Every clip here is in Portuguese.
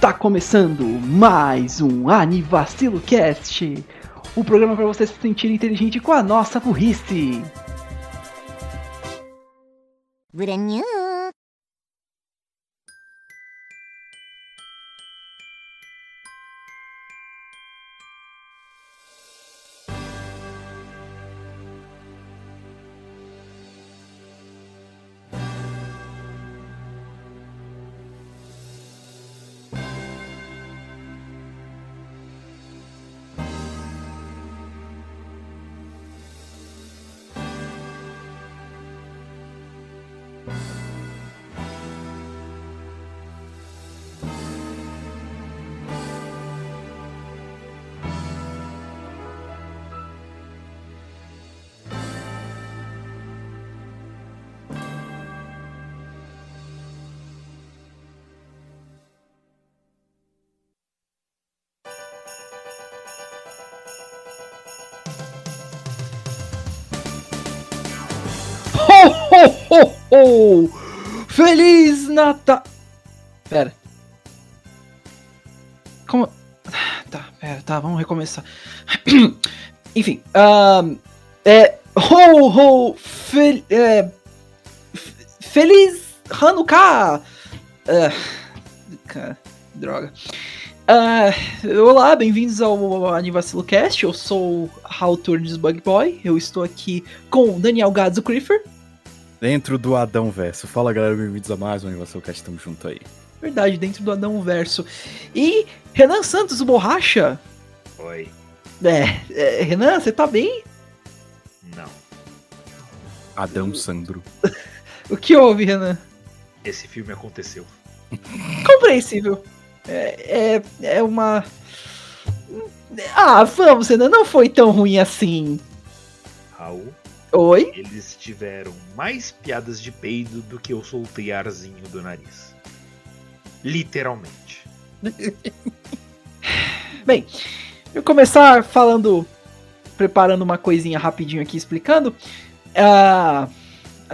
Tá começando mais um Anivacilo Cast, o programa para você se sentir inteligente com a nossa burrice. ブレ ho! Feliz Natal! Pera. Como. Tá, pera, tá, vamos recomeçar. Enfim, ahn, é. Ho, ho! Fel, é, feliz Hanukkah! Ah, cara, droga. Ah, olá, bem-vindos ao Anivacilo Cast. Eu sou o Raul Turnes Bug Boy. Eu estou aqui com Daniel Gadzo Creeper. Dentro do Adão Verso. Fala galera, bem-vindos a mais um Animação Cast, tamo junto aí. Verdade, dentro do Adão Verso. E Renan Santos, o Borracha. Oi. É, é, Renan, você tá bem? Não. Adão Sandro. O que houve, Renan? Esse filme aconteceu. Compreensível. É, é, é uma. Ah, vamos, Renan, não foi tão ruim assim. Raul, Oi? eles tiveram mais piadas de peido do que eu soltei arzinho do nariz. Literalmente. Bem, eu começar falando, preparando uma coisinha rapidinho aqui, explicando. Ah,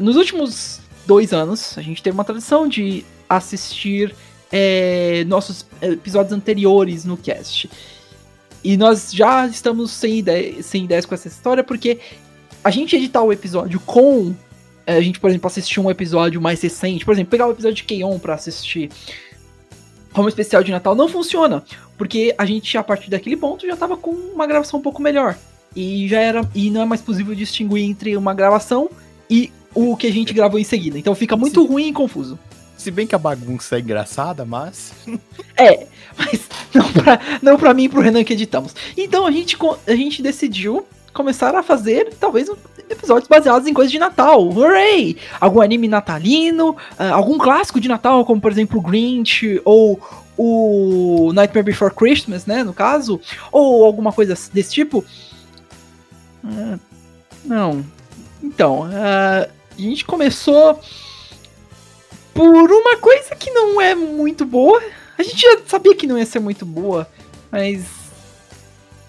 nos últimos dois anos, a gente teve uma tradição de assistir é, nossos episódios anteriores no cast. E nós já estamos sem, ideia, sem ideias com essa história, porque a gente editar o episódio com. é, A gente, por exemplo, assistir um episódio mais recente, por exemplo, pegar o episódio de Keion pra assistir como especial de Natal não funciona. Porque a gente, a partir daquele ponto, já tava com uma gravação um pouco melhor. E já era. E não é mais possível distinguir entre uma gravação e o que a gente gravou em seguida. Então fica muito ruim e confuso. Se bem que a bagunça é engraçada, mas. É, mas não pra, não pra mim e pro Renan que editamos. Então a gente, a gente decidiu começar a fazer, talvez, episódios baseados em coisas de Natal. Hooray! Algum anime natalino, ah, algum clássico de Natal, como por exemplo Grinch, ou o Nightmare Before Christmas, né, no caso, ou alguma coisa desse tipo. Ah, não. Então, ah, a gente começou por uma coisa que não é muito boa. A gente já sabia que não ia ser muito boa, mas.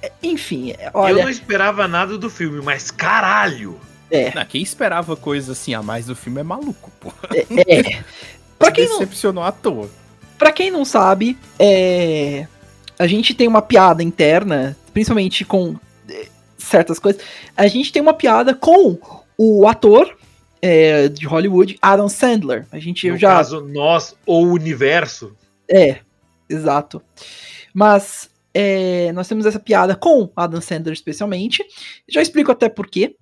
É, Enfim, é, Eu olha. não esperava nada do filme, mas caralho! É, Não, quem esperava coisa assim a mais do filme é maluco, pô. é. Pra quem não, Decepcionou à toa. Pra quem não sabe, é, a gente tem uma piada interna, principalmente com é, certas coisas. A gente tem uma piada com o ator é, de Hollywood, Adam Sandler. A gente No já. caso, nós, ou o universo, É, exato. Mas é, nós temos essa piada com Adam Sandler especialmente. Já explico até por quê.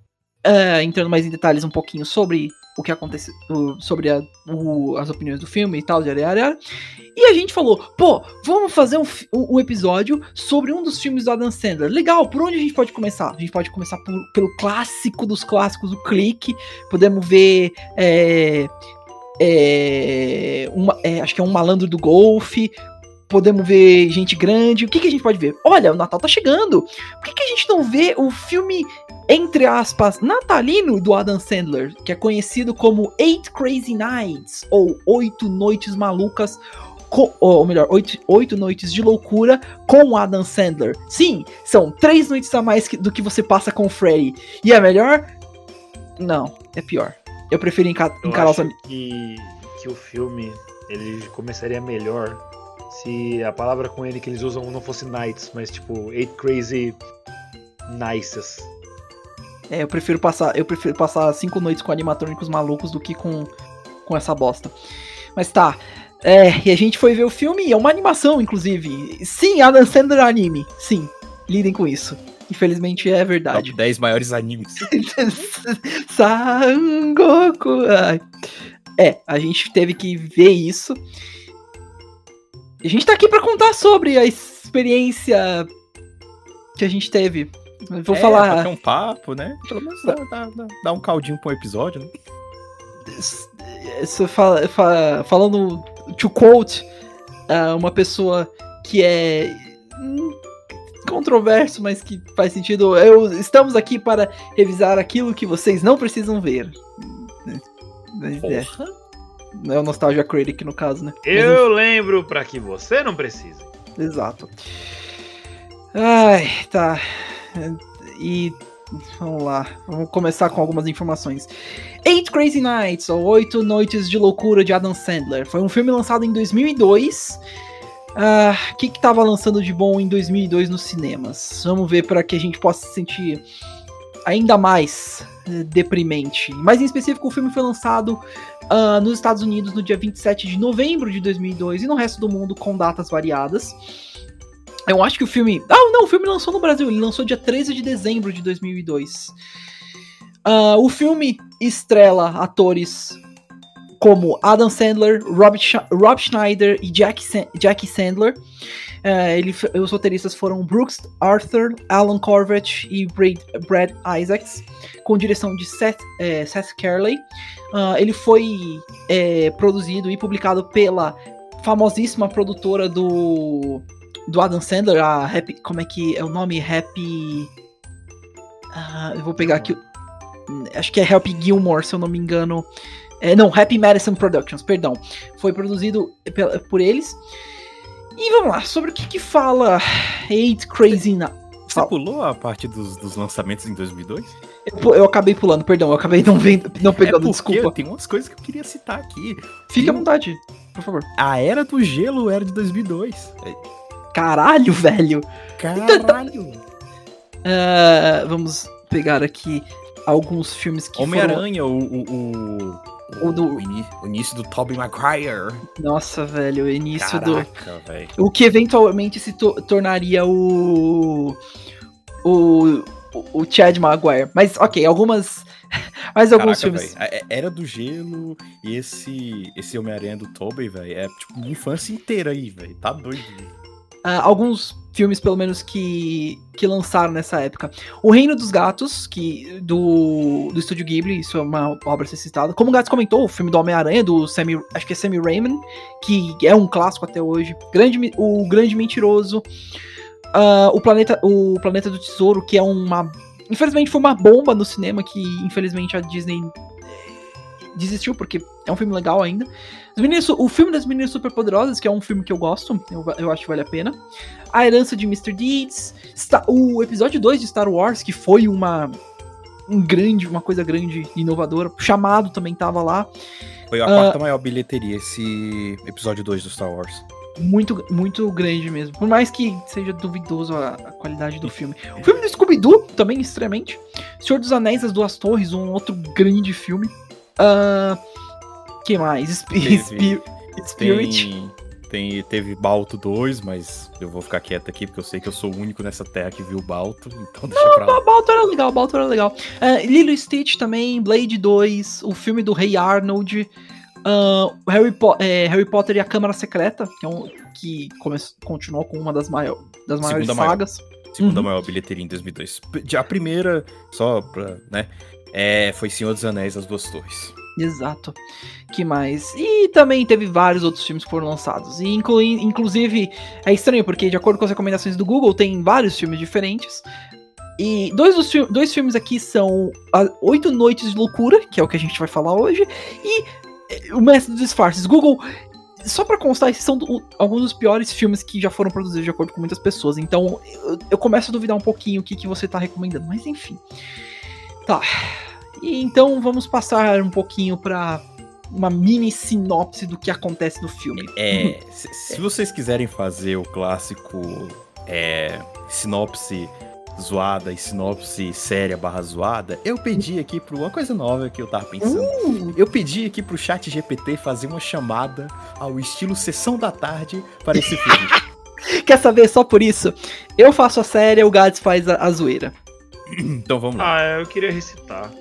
é, entrando mais em detalhes um pouquinho sobre o que aconteceu, sobre a- o- as opiniões do filme e tal, yara, yara. E a gente falou, pô, vamos fazer um, um- um episódio sobre um dos filmes do Adam Sandler. Legal, por onde a gente pode começar? A gente pode começar por- pelo clássico dos clássicos, o Clique. Podemos ver é, é, uma- é, acho que é um malandro do golfe. Podemos ver gente grande. O que, que a gente pode ver? Olha, o Natal tá chegando. Por que, que a gente não vê o filme, entre aspas, natalino do Adam Sandler, que é conhecido como Eight Crazy Nights, ou Oito Noites Malucas, co- ou melhor, oito, oito Noites de Loucura com o Adam Sandler. Sim, são três noites a mais que- do que você passa com o Freddy. E é melhor? Não, é pior. Eu prefiro enca eu encarar os acho amigos. que, que o filme ele começaria melhor se a palavra com N que eles usam não fosse Nights, mas tipo Eight Crazy Nices. É, eu prefiro passar, eu prefiro passar cinco noites com animatrônicos malucos do que com, com essa bosta. Mas tá. É, e a gente foi ver o filme, é uma animação, inclusive. Sim, Adam Sandler é anime. Sim, lidem com isso. Infelizmente é verdade. Top 10 maiores animes. Sangoku. Ai. É, a gente teve que ver isso. A gente tá aqui pra contar sobre a experiência que a gente teve. Eu Vou É, falar. bater um papo, né? Pelo menos dá, dá- dá- um caldinho pra um episódio, né? Isso fala- fa- falando to quote ah, uma pessoa que é controverso, mas que faz sentido. Eu, estamos aqui para revisar aquilo que vocês não precisam ver. Mas É, Porra. É o Nostalgia Critic no caso, né? Mas, Eu lembro pra que você não precise. Exato. Ai, tá. E vamos lá, vamos começar com algumas informações. Eight Crazy Nights, ou Oito Noites de Loucura de Adam Sandler, foi um filme lançado em 2002. Ah, O que que tava lançando de bom em 2002 nos cinemas? Vamos ver para que a gente possa se sentir ainda mais deprimente. Mais em específico, o filme foi lançado ah, nos Estados Unidos no dia 27 de novembro de 2002 e no resto do mundo com datas variadas. Eu acho que o filme. Ah, não, o filme lançou no Brasil. Ele lançou dia 13 de dezembro de 2002. Ah, o filme estrela atores como Adam Sandler, Rob, Rob Schneider e Jack Jackie Sandler. Ah, ele, os roteiristas foram Brooks Arthur, Alan Corvett e Brad, Brad Isaacs, com direção de Seth, eh, Seth Carley. Ah, ele foi eh, produzido e publicado pela famosíssima produtora do do Adam Sandler, a Happy, como é que é o nome? Happy Ah, eu vou pegar aqui. Acho que é Happy Gilmore, se eu não me engano. É, não, Happy Madison Productions, perdão. Foi produzido por eles. E vamos lá, sobre o que, que fala Eight Crazy Na- Você pulou a parte dos, dos lançamentos em 2002? Eu, eu acabei pulando, perdão, eu acabei não, vendo, não pegando, é desculpa. tem umas coisas que eu queria citar aqui. Fique à vontade, por favor. A Era do Gelo era de 2002. É, Caralho, velho. Caralho! Ah, vamos pegar aqui alguns filmes que foram... Homem-Aranha, o, o, o, O do- o, início do Tobey Maguire. Nossa, velho, o início do... Caraca, velho. O que eventualmente se to- tornaria o. O. O Chad Maguire. Mas, ok, algumas. Mais alguns Caraca, filmes. velho. É- Era do Gelo e esse, esse Homem-Aranha do Tobey, velho, é tipo minha infância inteira aí, velho. Tá doido. Ah, alguns filmes, pelo menos, que, que lançaram nessa época. O Reino dos Gatos, que do, do Estúdio Ghibli, isso é uma obra a ser citada. Como o Gatos comentou, o filme do Homem-Aranha, do Sammy, acho que é Sammy Raymond, que é um clássico até hoje. Grande, o Grande Mentiroso. Ah, o, Planeta, o Planeta do Tesouro, que é uma... Infelizmente foi uma bomba no cinema que, infelizmente, a Disney desistiu, porque é um filme legal ainda. Os meninos, o filme das Meninas Superpoderosas, que é um filme que eu gosto, eu, eu acho que vale a pena. A Herança de Mr. Deeds. Sta- o episódio 2 de Star Wars, que foi uma. Um grande, uma coisa grande e inovadora. O chamado também tava lá. Foi a Ah. quarta maior bilheteria esse episódio 2 do Star Wars. Muito, muito grande mesmo. Por mais que seja duvidoso a, a qualidade do filme. O filme do Scooby-Doo, também extremamente. Senhor dos Anéis, As Duas Torres, um outro grande filme. Ah, que mais? Sp- Teve- Spi- Spirit. Tem, tem, teve Balto 2, mas eu vou ficar quieto aqui porque eu sei que eu sou o único nessa terra que viu Balto, então deixa pra lá. Balto era legal, Balto era legal. Uh, Lilo Stitch também, Blade 2, o filme do Rei Arnold, o Harry, Po- é, Harry Potter e a Câmara Secreta, que, é um, que continuou com uma das, maior, das maiores Segunda maior. sagas. Segunda Uhum. maior bilheteria em 2002. P- A primeira, só pra, né, é, foi Senhor dos Anéis, As Duas Torres. Exato. Que mais? E também teve vários outros filmes que foram lançados. E inclui, inclusive, é estranho, porque de acordo com as recomendações do Google, tem vários filmes diferentes. E dois, dos dois filmes aqui são Oito Noites de Loucura, que é o que a gente vai falar hoje, e eh, O Mestre dos Disfarces. Google, só pra constar, esses são do- alguns dos piores filmes que já foram produzidos de acordo com muitas pessoas. Então, eu, eu começo a duvidar um pouquinho o que, que você tá recomendando. Mas enfim. Tá. E então vamos passar um pouquinho pra uma mini sinopse do que acontece no filme. É, se, se vocês quiserem fazer o clássico é, sinopse zoada e sinopse séria barra zoada, eu pedi aqui pro uma coisa nova que eu tava pensando. Uh, Eu pedi aqui pro chat GPT fazer uma chamada ao estilo Sessão da Tarde para esse filme. quer saber só por isso? Eu faço a série, o Gads faz a, a zoeira. então vamos lá. Ah, eu queria recitar.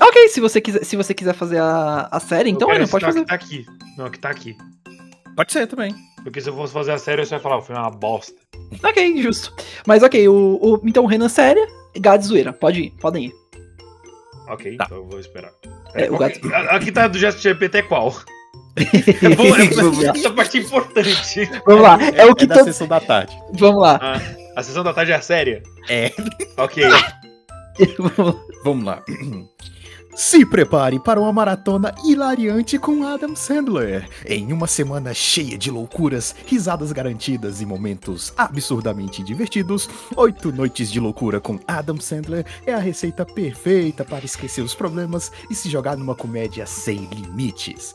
Ok, se você quiser, se você quiser fazer a, a série, então eu é, quero não pode recitar fazer. que tá aqui. Não, que tá aqui. Pode ser também. Porque se eu fosse fazer a série, você vai falar, o filme é uma bosta. Ok, justo. Mas ok, o, o- então o Renan séria, Gads zoeira. Pode ir, podem ir. Ok, Tá. então eu vou esperar. É, o qual gato- a- Aqui tá do gesto GPT é qual? É bom, é, essa parte é importante. Vamos lá, é, o que da todo. Sessão da Tarde. Vamos lá. Ah, a sessão da tarde é séria? É. Ok. Vamos lá. Se prepare para uma maratona hilariante com Adam Sandler. Em uma semana cheia de loucuras, risadas garantidas e momentos absurdamente divertidos, Oito Noites de Loucura com Adam Sandler é a receita perfeita para esquecer os problemas e se jogar numa comédia sem limites.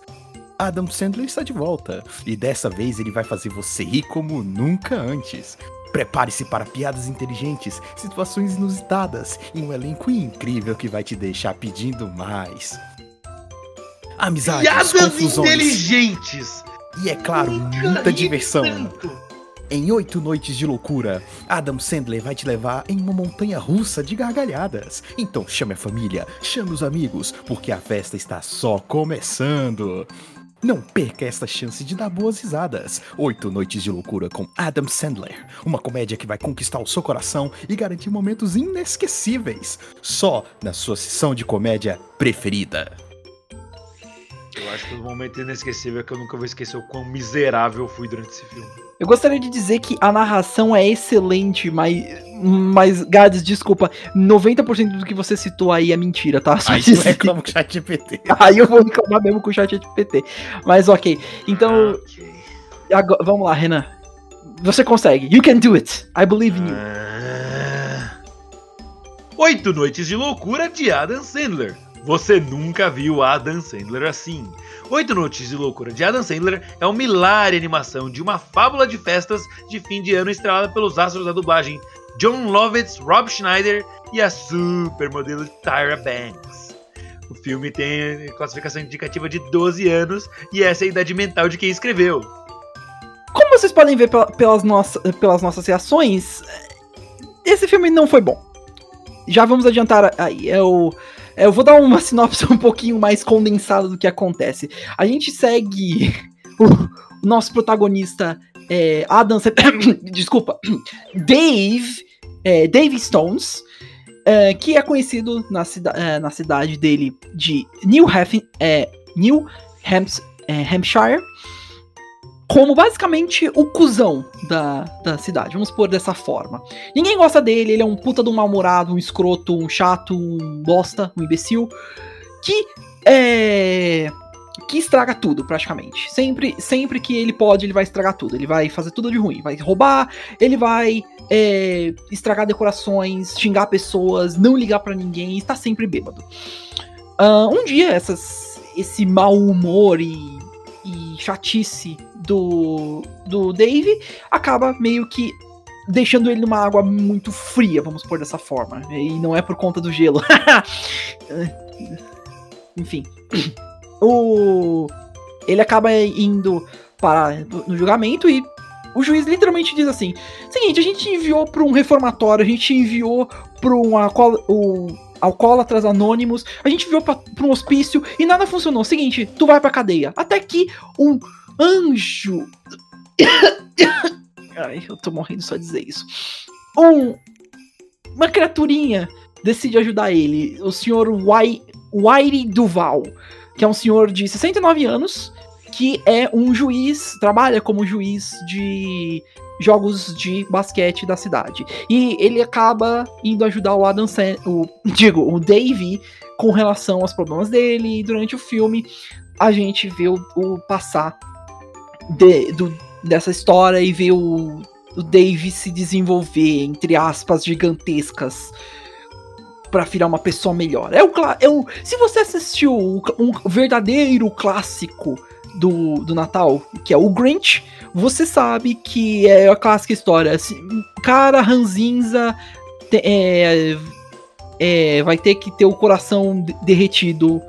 Adam Sandler está de volta e dessa vez ele vai fazer você rir como nunca antes. Prepare-se para piadas inteligentes, situações inusitadas e um elenco incrível que vai te deixar pedindo mais. Amizades, Piadas confusões inteligentes. e, é claro, Nunca muita diversão. tanto. Em oito noites de loucura, Adam Sandler vai te levar em uma montanha russa de gargalhadas. Então chame a família, chame os amigos, porque a festa está só começando. Não perca esta chance de dar boas risadas. Oito noites de loucura com Adam Sandler. Uma comédia que vai conquistar o seu coração e garantir momentos inesquecíveis. Só na sua sessão de comédia preferida. Eu acho que o momento inesquecível é que eu nunca vou esquecer o quão miserável eu fui durante esse filme. Eu gostaria de dizer que a narração é excelente, mas. Mas, Gads, desculpa, 90% do que você citou aí é mentira, tá? Só Aí tu dizer. reclama com o chat GPT. Aí eu vou reclamar mesmo com o chat GPT. Mas ok. Então, Ok. agora- vamos lá, Renan. Você consegue. You can do it. I believe in you. Ah. Oito Noites de Loucura de Adam Sandler. Você nunca viu Adam Sandler assim. Oito Noites de Loucura de Adam Sandler é uma hilária animação de uma fábula de festas de fim de ano estrelada pelos astros da dublagem John Lovitz, Rob Schneider e a supermodelo Tyra Banks. O filme tem classificação indicativa de 12 anos e essa é a idade mental de quem escreveu. Como vocês podem ver pela- pelas, nossas, pelas nossas reações, esse filme não foi bom. Já vamos adiantar aí. Eu, eu vou dar uma sinopse um pouquinho mais condensada do que acontece. A gente segue o, nosso protagonista, é, Adam. Desculpa. Dave. é, Dave Stones. é, que é conhecido na, cida é, na cidade dele de New, Hampshire, é, New é, Hampshire como basicamente o cuzão da, da cidade, vamos pôr dessa forma. Ninguém gosta dele, ele é um puta de um mal-humorado, um escroto, um chato, um bosta, um imbecil, que é. que estraga tudo, praticamente. Sempre, sempre que ele pode, ele vai estragar tudo. Ele vai fazer tudo de ruim, vai roubar, ele vai é, estragar decorações, xingar pessoas, não ligar pra ninguém, está sempre bêbado. Ah, um dia, essas, esse mau humor e, e chatice do, do Dave acaba meio que deixando ele numa água muito fria, vamos pôr dessa forma. E não é por conta do gelo. Enfim. O, ele acaba indo para no julgamento e o juiz literalmente diz assim: seguinte, a gente enviou para um reformatório, a gente enviou para um o- alcoólatras anônimos, a gente enviou para um hospício e nada funcionou. Seguinte, tu vai pra cadeia. Até que um anjo. Ai, eu tô morrendo só dizer isso. Um. Uma criaturinha decide ajudar ele. O senhor Wai- Wairi Duval, que é um senhor de 69 anos, que é um juiz, trabalha como juiz de jogos de basquete da cidade. E ele acaba indo ajudar o Adam Sand o digo, o Dave com relação aos problemas dele. E durante o filme a gente vê o, o passar de- do- dessa história e vê o, o Dave se desenvolver, entre aspas, gigantescas. pra virar uma pessoa melhor. É o, é o se você assistiu cl- um verdadeiro clássico do, do Natal, que é o Grinch, você sabe que é a clássica história. assim, cara ranzinza é, é, vai ter que ter o coração de- derretido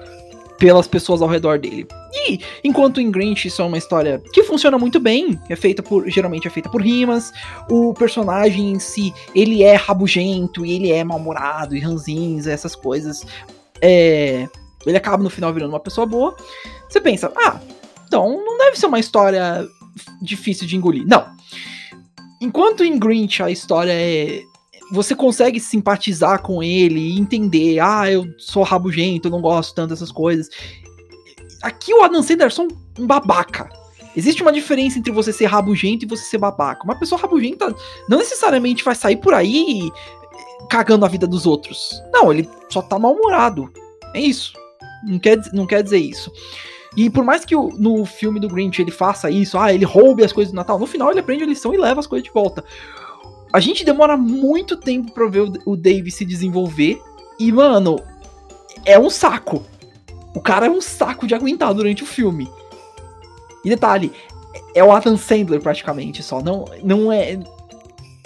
pelas pessoas ao redor dele. E enquanto em Grinch isso é uma história que funciona muito bem, é feita por geralmente é feita por rimas, o personagem em si, ele é rabugento e ele é mal-humorado e ranzinza, essas coisas. É, ele acaba no final virando uma pessoa boa. Você pensa, ah, então não deve ser uma história difícil de engolir. Não. Enquanto em Grinch a história é você consegue simpatizar com ele e entender, ah, eu sou rabugento, eu não gosto tanto dessas coisas. Aqui o Adam Sandler é só um, babaca. Existe uma diferença entre você ser rabugento e você ser babaca. Uma pessoa rabugenta não necessariamente vai sair por aí cagando a vida dos outros. Não, ele só tá mal-humorado. É isso. Não quer, não quer dizer isso. E por mais que o- no filme do Grinch ele faça isso, ah, ele roube as coisas do Natal, no final ele aprende a lição e leva as coisas de volta. A gente demora muito tempo pra ver o, o Dave se desenvolver. E, mano, é um saco. O cara é um saco de aguentar durante o filme. E detalhe, é o Adam Sandler praticamente só. Não, não é.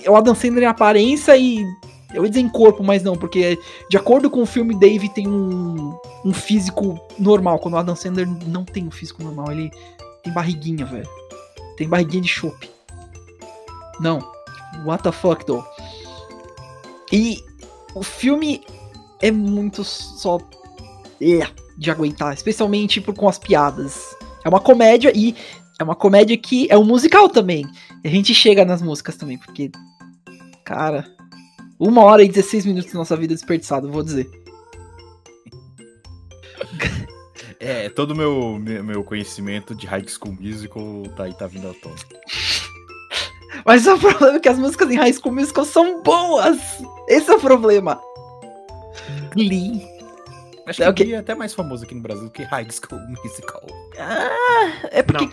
É o Adam Sandler em aparência e. Eu ia dizer em corpo, mas não, porque de acordo com o filme, Dave tem um, um físico normal. Quando o Adam Sandler não tem um físico normal, ele tem barriguinha, velho. Tem barriguinha de chope. Não. What the fuck, though? E o filme é muito só. É, de aguentar, especialmente por, com as piadas. É uma comédia e é uma comédia que é um musical também. E a gente chega nas músicas também, porque. Cara. Uma hora e 16 minutos da nossa vida desperdiçado, vou dizer. É, todo o meu, meu, meu conhecimento de High School Musical tá aí, tá vindo à tona. Mas o problema é que as músicas em High School Musical são boas! Esse é o problema. Glee. Acho É, que é até mais famoso aqui no Brasil do que High School Musical. Ah, é porque.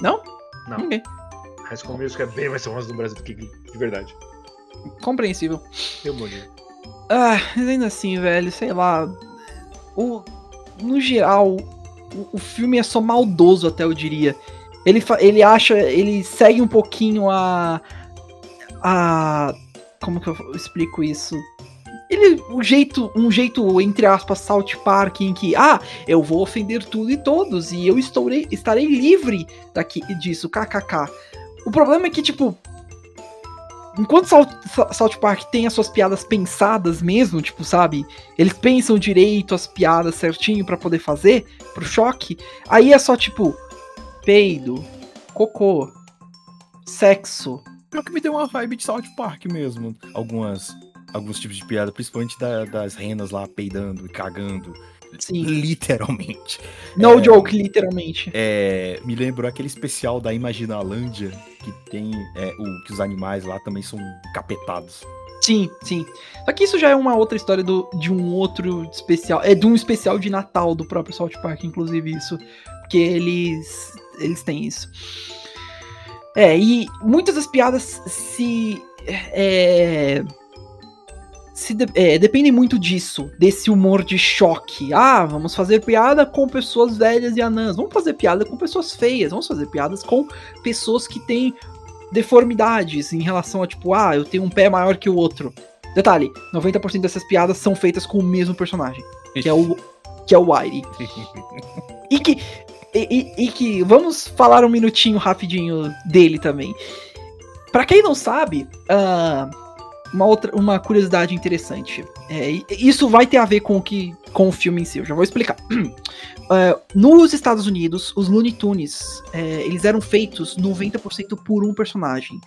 Não? Não. Ok. High School Music é bem mais famoso no Brasil do que Glee, de verdade. Compreensível. Eu morri. Ah, mas ainda assim, velho, sei lá. O, no geral, o, o filme é só maldoso, até eu diria. Ele, fa- ele acha. Ele segue um pouquinho a. A. Como que eu explico isso? Ele. O jeito. Um jeito, entre aspas, South Park, em que. Ah, eu vou ofender tudo e todos. E eu estarei, estarei livre daqui, disso. KKK. O problema é que, tipo. Enquanto South, Park tem as suas piadas pensadas mesmo, tipo, sabe? Eles pensam direito as piadas certinho pra poder fazer pro choque. Aí é só tipo peido, cocô, sexo. Pior que me deu uma vibe de South Park mesmo. Algumas, alguns tipos de piada, principalmente da- das renas lá peidando e cagando. Sim. Literalmente. No É. joke, literalmente. É, me lembrou aquele especial da Imaginalândia, que tem é, o, que os animais lá também são capetados. Sim, sim. Só que isso já é uma outra história do, de um outro especial. É de um especial de Natal do próprio South Park, inclusive, isso. Porque eles. Eles têm isso. É, e muitas das piadas se. É, se de- é, dependem muito disso, desse humor de choque. Ah, vamos fazer piada com pessoas velhas e anãs. Vamos fazer piada com pessoas feias. Vamos fazer piadas com pessoas que têm deformidades em relação a, tipo, ah, eu tenho um pé maior que o outro. Detalhe, 90% dessas piadas são feitas com o mesmo personagem, que é o que é o Whitey. E que e, e- e que vamos falar um minutinho rapidinho dele também. Pra quem não sabe, ah, uma outra uma curiosidade interessante. É, isso vai ter a ver com o que com o filme em si. Eu já vou explicar. Ah, nos Estados Unidos, os Looney Tunes, é, eles eram feitos 90% por um personagem.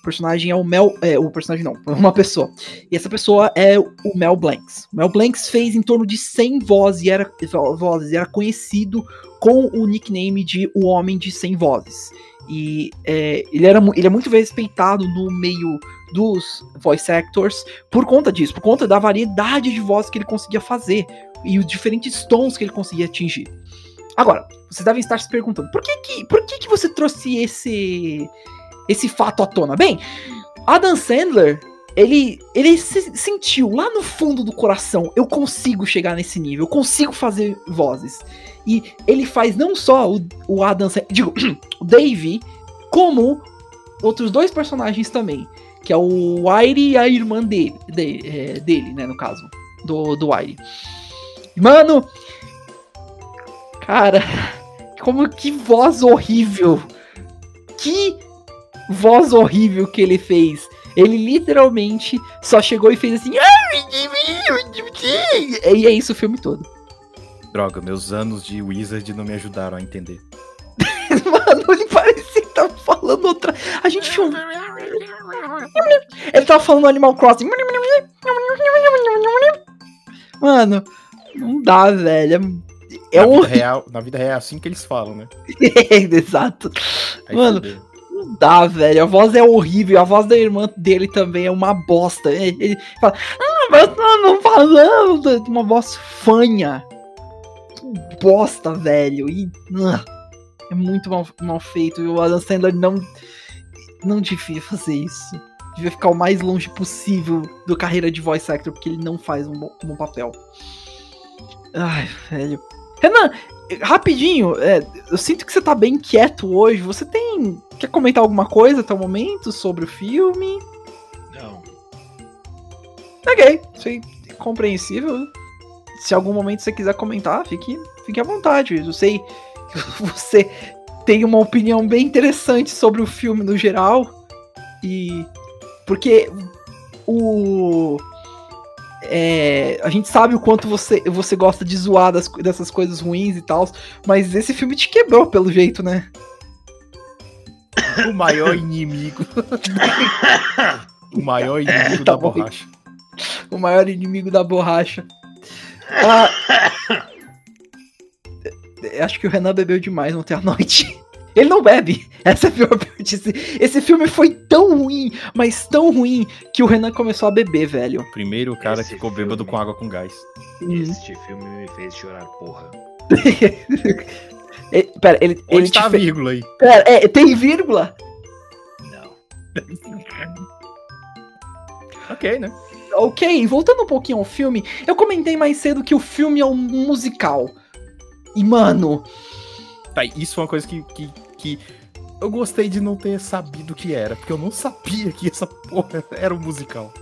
O personagem é o Mel. É, o personagem não, uma pessoa. E essa pessoa é o Mel Blancs. O Mel Blancs fez em torno de 100 vozes e era, vozes, e era conhecido com o nickname de O Homem de 100 Vozes. E é, ele, era, ele é muito respeitado no meio dos voice actors por conta disso, por conta da variedade de vozes que ele conseguia fazer e os diferentes tons que ele conseguia atingir. Agora, vocês devem estar se perguntando, por que que, por que, que você trouxe esse esse fato à tona? Bem, Adam Sandler ele, ele se sentiu lá no fundo do coração, eu consigo chegar nesse nível, eu consigo fazer vozes. E ele faz não só o, o Adam, digo, o Dave, como outros dois personagens também, que é o Wyrie e a irmã dele, de- é, dele, né, no caso, do, do Wyrie. Mano, cara, como que voz horrível. Que voz horrível que ele fez. Ele literalmente só chegou e fez assim. E é isso o filme todo. Droga, meus anos de Wizard não me ajudaram a entender. Mano, ele parecia tava falando outra. A gente tinha um. Ele tava falando Animal Crossing. Mano, não dá, velho. É na, vida horrível. real, na vida real é assim que eles falam, né? Exato. Aí Mano, fudeu. Não dá, velho. A voz é horrível. A voz da irmã dele também é uma bosta. Ele, fala, ah, mas eu não falando. Uma voz fanha. Que bosta, velho. E. ah, é muito mal, mal feito. E o Adam Sandler não. Não devia fazer isso. Devia ficar o mais longe possível da carreira de voice actor, porque ele não faz um bom, um bom papel. Ai, velho. Renan, rapidinho, é, eu sinto que você tá bem quieto hoje. Você tem. Quer comentar alguma coisa até o momento sobre o filme? Não. Ok, isso aí é compreensível. Se algum momento você quiser comentar, fique, fique à vontade. Eu sei você tem uma opinião bem interessante sobre o filme no geral. E. Porque o. é, a gente sabe o quanto você, você gosta de zoar das, dessas coisas ruins e tal, mas esse filme te quebrou pelo jeito, né? O maior inimigo. o maior inimigo Tá da bom. borracha. o maior inimigo da borracha. Ah, acho que o Renan bebeu demais ontem à noite. Ele não bebe. Essa é a pior parte. Esse, esse filme foi tão ruim, mas tão ruim, que o Renan começou a beber, velho. Primeiro cara Esse que ficou filme. bêbado com água com gás. Este filme me fez chorar, porra. Ele- pera, ele, ele Onde te tá a fe- vírgula aí? Pera, é, tem vírgula? Não. Ok, né? Ok, voltando um pouquinho ao filme, eu comentei mais cedo que o filme é um musical. E, mano, Tá, isso foi uma coisa que, que, que eu gostei de não ter sabido que era, porque eu não sabia que essa porra era um musical.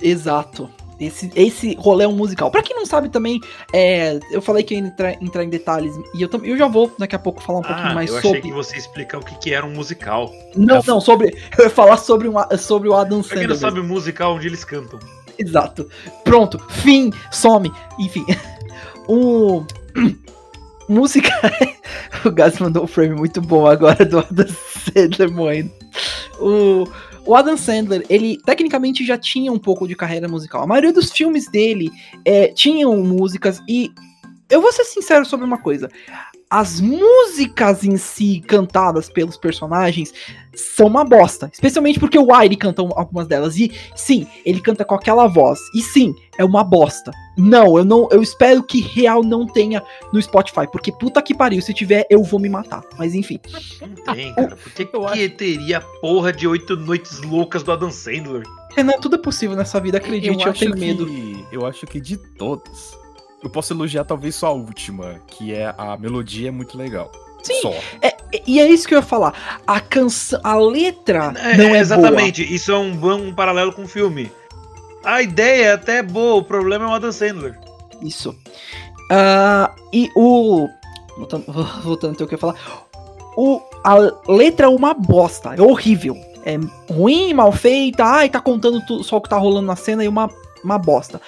Exato. Esse, esse rolê é um musical. Pra quem não sabe também, é, eu falei que ia entrar, entrar em detalhes e eu, eu já vou daqui a pouco falar um pouquinho Ah, mais eu achei sobre. que você ia explicar o que, que era um musical. Não, não, sobre. Eu ia falar sobre, um, sobre o Adam Pra quem Sandler. não sabe o musical onde eles cantam. Exato. Pronto. Fim. Some. Enfim. O. Música. o Gás mandou um frame muito bom agora do Adam Sandler morrendo. O. O Adam Sandler, ele tecnicamente já tinha um pouco de carreira musical. A maioria dos filmes dele é, tinham músicas e eu vou ser sincero sobre uma coisa. As músicas em si cantadas pelos personagens são uma bosta. Especialmente porque o Wyrie canta um- algumas delas. E sim, ele canta com aquela voz. E sim, é uma bosta. Não, eu não, eu espero que real não tenha no Spotify, porque puta que pariu, se tiver eu vou me matar. Mas enfim. Não tem, cara. Por que, Eu que teria a porra de oito noites loucas do Adam Sandler? Renan, tudo é possível nessa vida, acredite, eu, acho tenho que- medo. Eu acho que de todas, eu posso elogiar talvez só a última, que é a melodia é muito legal. Sim. Só. E é isso que eu ia falar. A canção, a letra não é exatamente, isso é um, um paralelo com o filme. A ideia é até boa, o problema é o Adam Sandler. boa. Isso. Ah, e o voltando, voltando ao que eu ia falar, o a letra é uma bosta, é horrível. É ruim, mal feita, ai, tá contando tu- só o que tá rolando na cena e uma, uma bosta.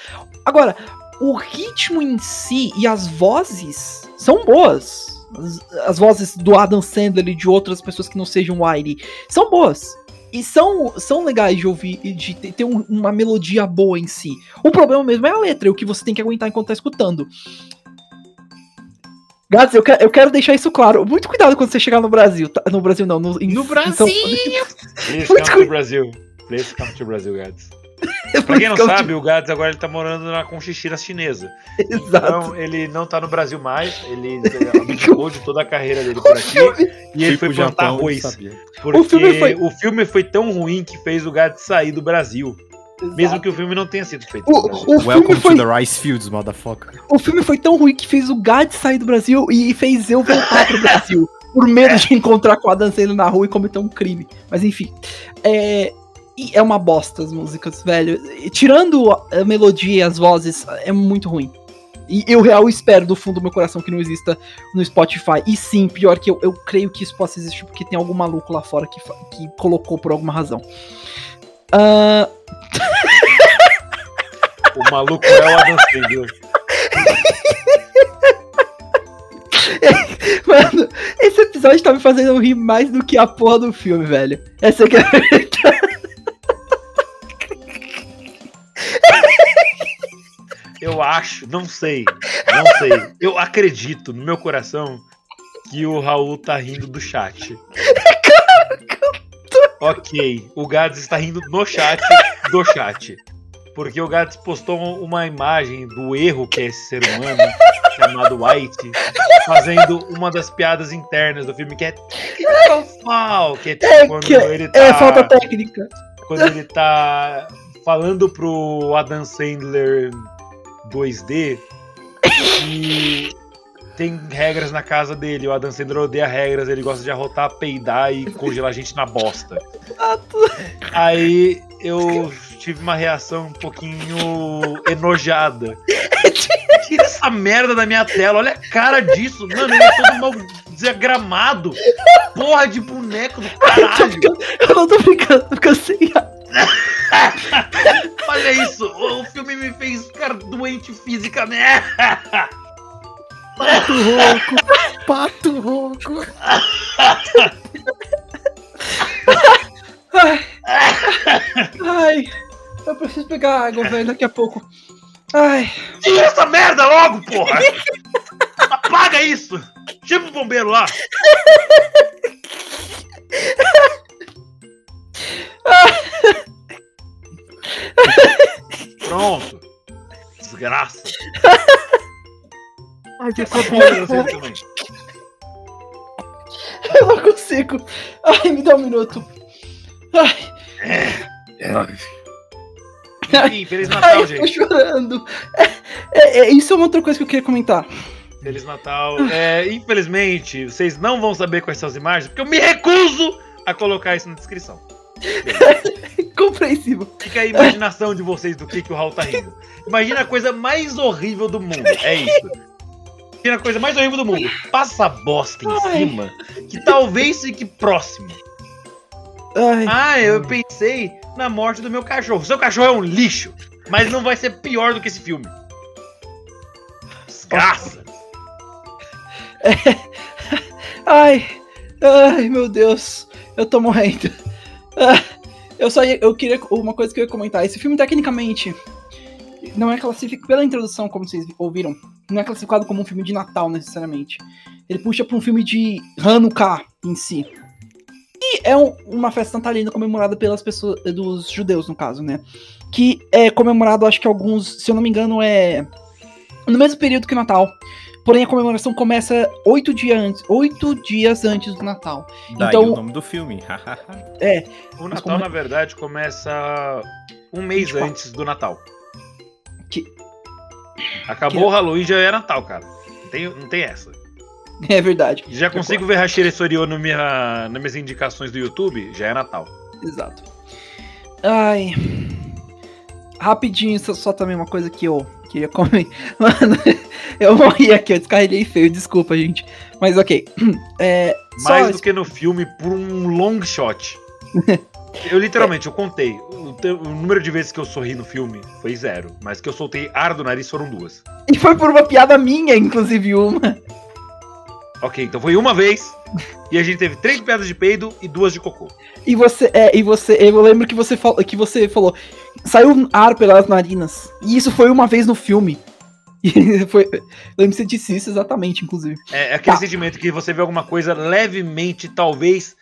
Agora, o ritmo em si e as vozes são boas. As, as vozes do Adam Sandler e de outras pessoas que não sejam Wyrie são boas. E são, são legais de ouvir e de ter, um- uma melodia boa em si. O problema mesmo é a letra, é o que você tem que aguentar enquanto tá escutando. Gats, eu, que- eu quero deixar isso claro. Muito cuidado quando você chegar no Brasil. tá? No Brasil não, no, em- No em Brasil! São- Please come to Brasil. Please come to Brasil, Gads. Pra quem não sabe, o Gads agora ele tá morando na Conchichira chinesa. Exato. Então ele não tá no Brasil mais, ele eh, abdicou de toda a carreira dele por aqui e ele foi Fui pro plantar Japão, arroz. Porque O filme foi- o filme foi tão ruim que fez o Gads sair do Brasil. Mesmo que o filme não tenha sido feito. O, o, filme Welcome foi, to the Rice Fields, motherfucker. o filme foi tão ruim que fez o Gad sair do Brasil e fez eu voltar pro Brasil. Por medo de encontrar com a Adam Sandler na rua e cometer um crime. Mas enfim. É, e é uma bosta as músicas, velho. E Tirando a melodia e as vozes, é muito ruim. E eu real espero do fundo do meu coração que não exista no Spotify. E sim, pior que eu, eu creio que isso possa existir porque tem algum maluco lá fora que, que colocou por alguma razão. Ah, O maluco é o Adam Sandler. Mano, esse episódio tá me fazendo rir mais do que a porra do filme, velho. Essa que é a verdade. Eu acho, não sei, não sei. Eu acredito no meu coração que o Raul tá rindo do chat. Ok, o Gads está rindo no chat do chat. Porque o Gads postou uma imagem do erro que é esse ser humano, chamado White, fazendo uma das piadas internas do filme, que é foul, que é tipo É, quando ele tá É falta técnica. quando ele tá falando pro Adam Sandler 2D que tem regras na casa dele. O Adam Sandler odeia regras, ele gosta de arrotar, peidar e congelar gente na bosta. Aí eu tive uma reação um pouquinho enojada. Tira essa merda da minha tela, olha a cara disso. Mano, ele é todo mal desagramado. Porra de boneco do caralho. Eu não tô brincando, porque eu sei. Olha isso, o filme me fez ficar doente fisicamente. Pato rouco, pato rouco. Ai, eu preciso pegar água, velho, daqui a pouco. Ai, Tira essa merda logo, porra! Apaga isso! Chama o bombeiro lá! Pronto. Desgraça. Ai, que também. eu não consigo. Ai, me dá um minuto. Ai, Enfim, Feliz ai Natal, eu tô gente. chorando. É, é- é- isso é uma outra coisa que eu queria comentar. Feliz Natal. É, infelizmente, vocês não vão saber quais são as imagens, porque eu me recuso a colocar isso na descrição. Compreensível. Fica a imaginação de vocês do que, que o Raul tá rindo. Imagina a coisa mais horrível do mundo. É isso. Imagina a coisa mais horrível do mundo. Passa bosta em Ai. cima, que talvez fique próximo. Ai, Ah, eu pensei na morte do meu cachorro. Seu cachorro é um lixo, mas não vai ser pior do que esse filme. Desgraça. ai, ai, meu Deus. Eu tô morrendo. Eu só eu queria uma coisa que eu ia comentar. Esse filme tecnicamente não é classificado pela introdução, como vocês ouviram, não é classificado como um filme de Natal necessariamente. Ele puxa pra um filme de Hanukkah em si. E é um- uma festa natalina comemorada pelas pessoas dos judeus no caso, né? Que é comemorado, acho que alguns, se eu não me engano, é no mesmo período que o Natal. Porém, a comemoração começa oito dias antes, oito dias antes do Natal. Daí Então- o nome do filme. O Mas Natal, como- na verdade, começa um mês 24. antes do Natal. Que- Acabou que- o Halloween, já é Natal, cara. Não tem, não tem essa. É verdade. Já consigo ver Hashira Soryo no minha, nas minhas indicações do YouTube, já é Natal. Exato. Ai. Rapidinho, só, só também uma coisa que eu queria comer. Mano, eu morri aqui, eu descarreguei feio, desculpa, gente. Mas ok. É, Mais do que no filme por um long shot. Eu literalmente, eu contei. O, o número de vezes que eu sorri no filme foi zero. Mas que eu soltei ar do nariz foram duas. E foi por uma piada minha, inclusive uma. Ok, então foi uma vez. E a gente teve três piadas de peido e duas de cocô. E você, é, e você, eu lembro que você, fal, que você falou, saiu ar pelas narinas. E isso foi uma vez no filme. E foi, você disse isso exatamente, inclusive. É, é aquele Tá. sentimento que você vê alguma coisa levemente, talvez.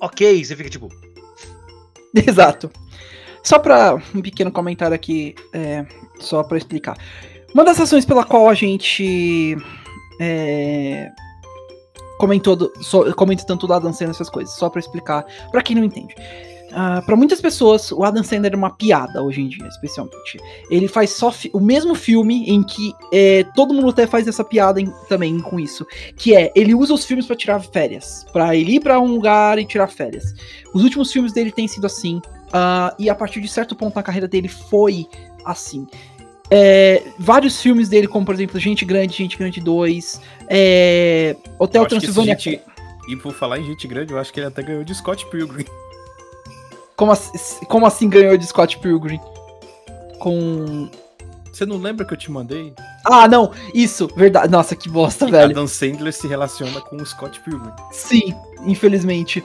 Ok, você fica tipo. Exato. Só pra um pequeno comentário aqui, é, só pra explicar. Uma das razões pela qual a gente é, comentou, do, so, comentou tanto da dança essas coisas, só pra explicar, pra quem não entende. Ah, pra muitas pessoas, o Adam Sandler é uma piada hoje em dia, especialmente. Ele faz só o mesmo filme em que é, todo mundo até faz essa piada em- também com isso. Que é, ele usa os filmes pra tirar férias. Pra ele ir pra um lugar e tirar férias. Os últimos filmes dele têm sido assim. ah, e a partir de certo ponto na carreira dele foi assim. É, vários filmes dele, como por exemplo Gente Grande, Gente Grande 2, é, Hotel Transilvânia. gente- E por falar em gente grande, eu acho que ele até ganhou de Scott Pilgrim. Como, assim- como assim ganhou de Scott Pilgrim? Com. Você não lembra que eu te mandei? Ah, não, isso, verdade. Nossa, que bosta, velho. Adam Sandler se relaciona com o Scott Pilgrim. Sim, infelizmente.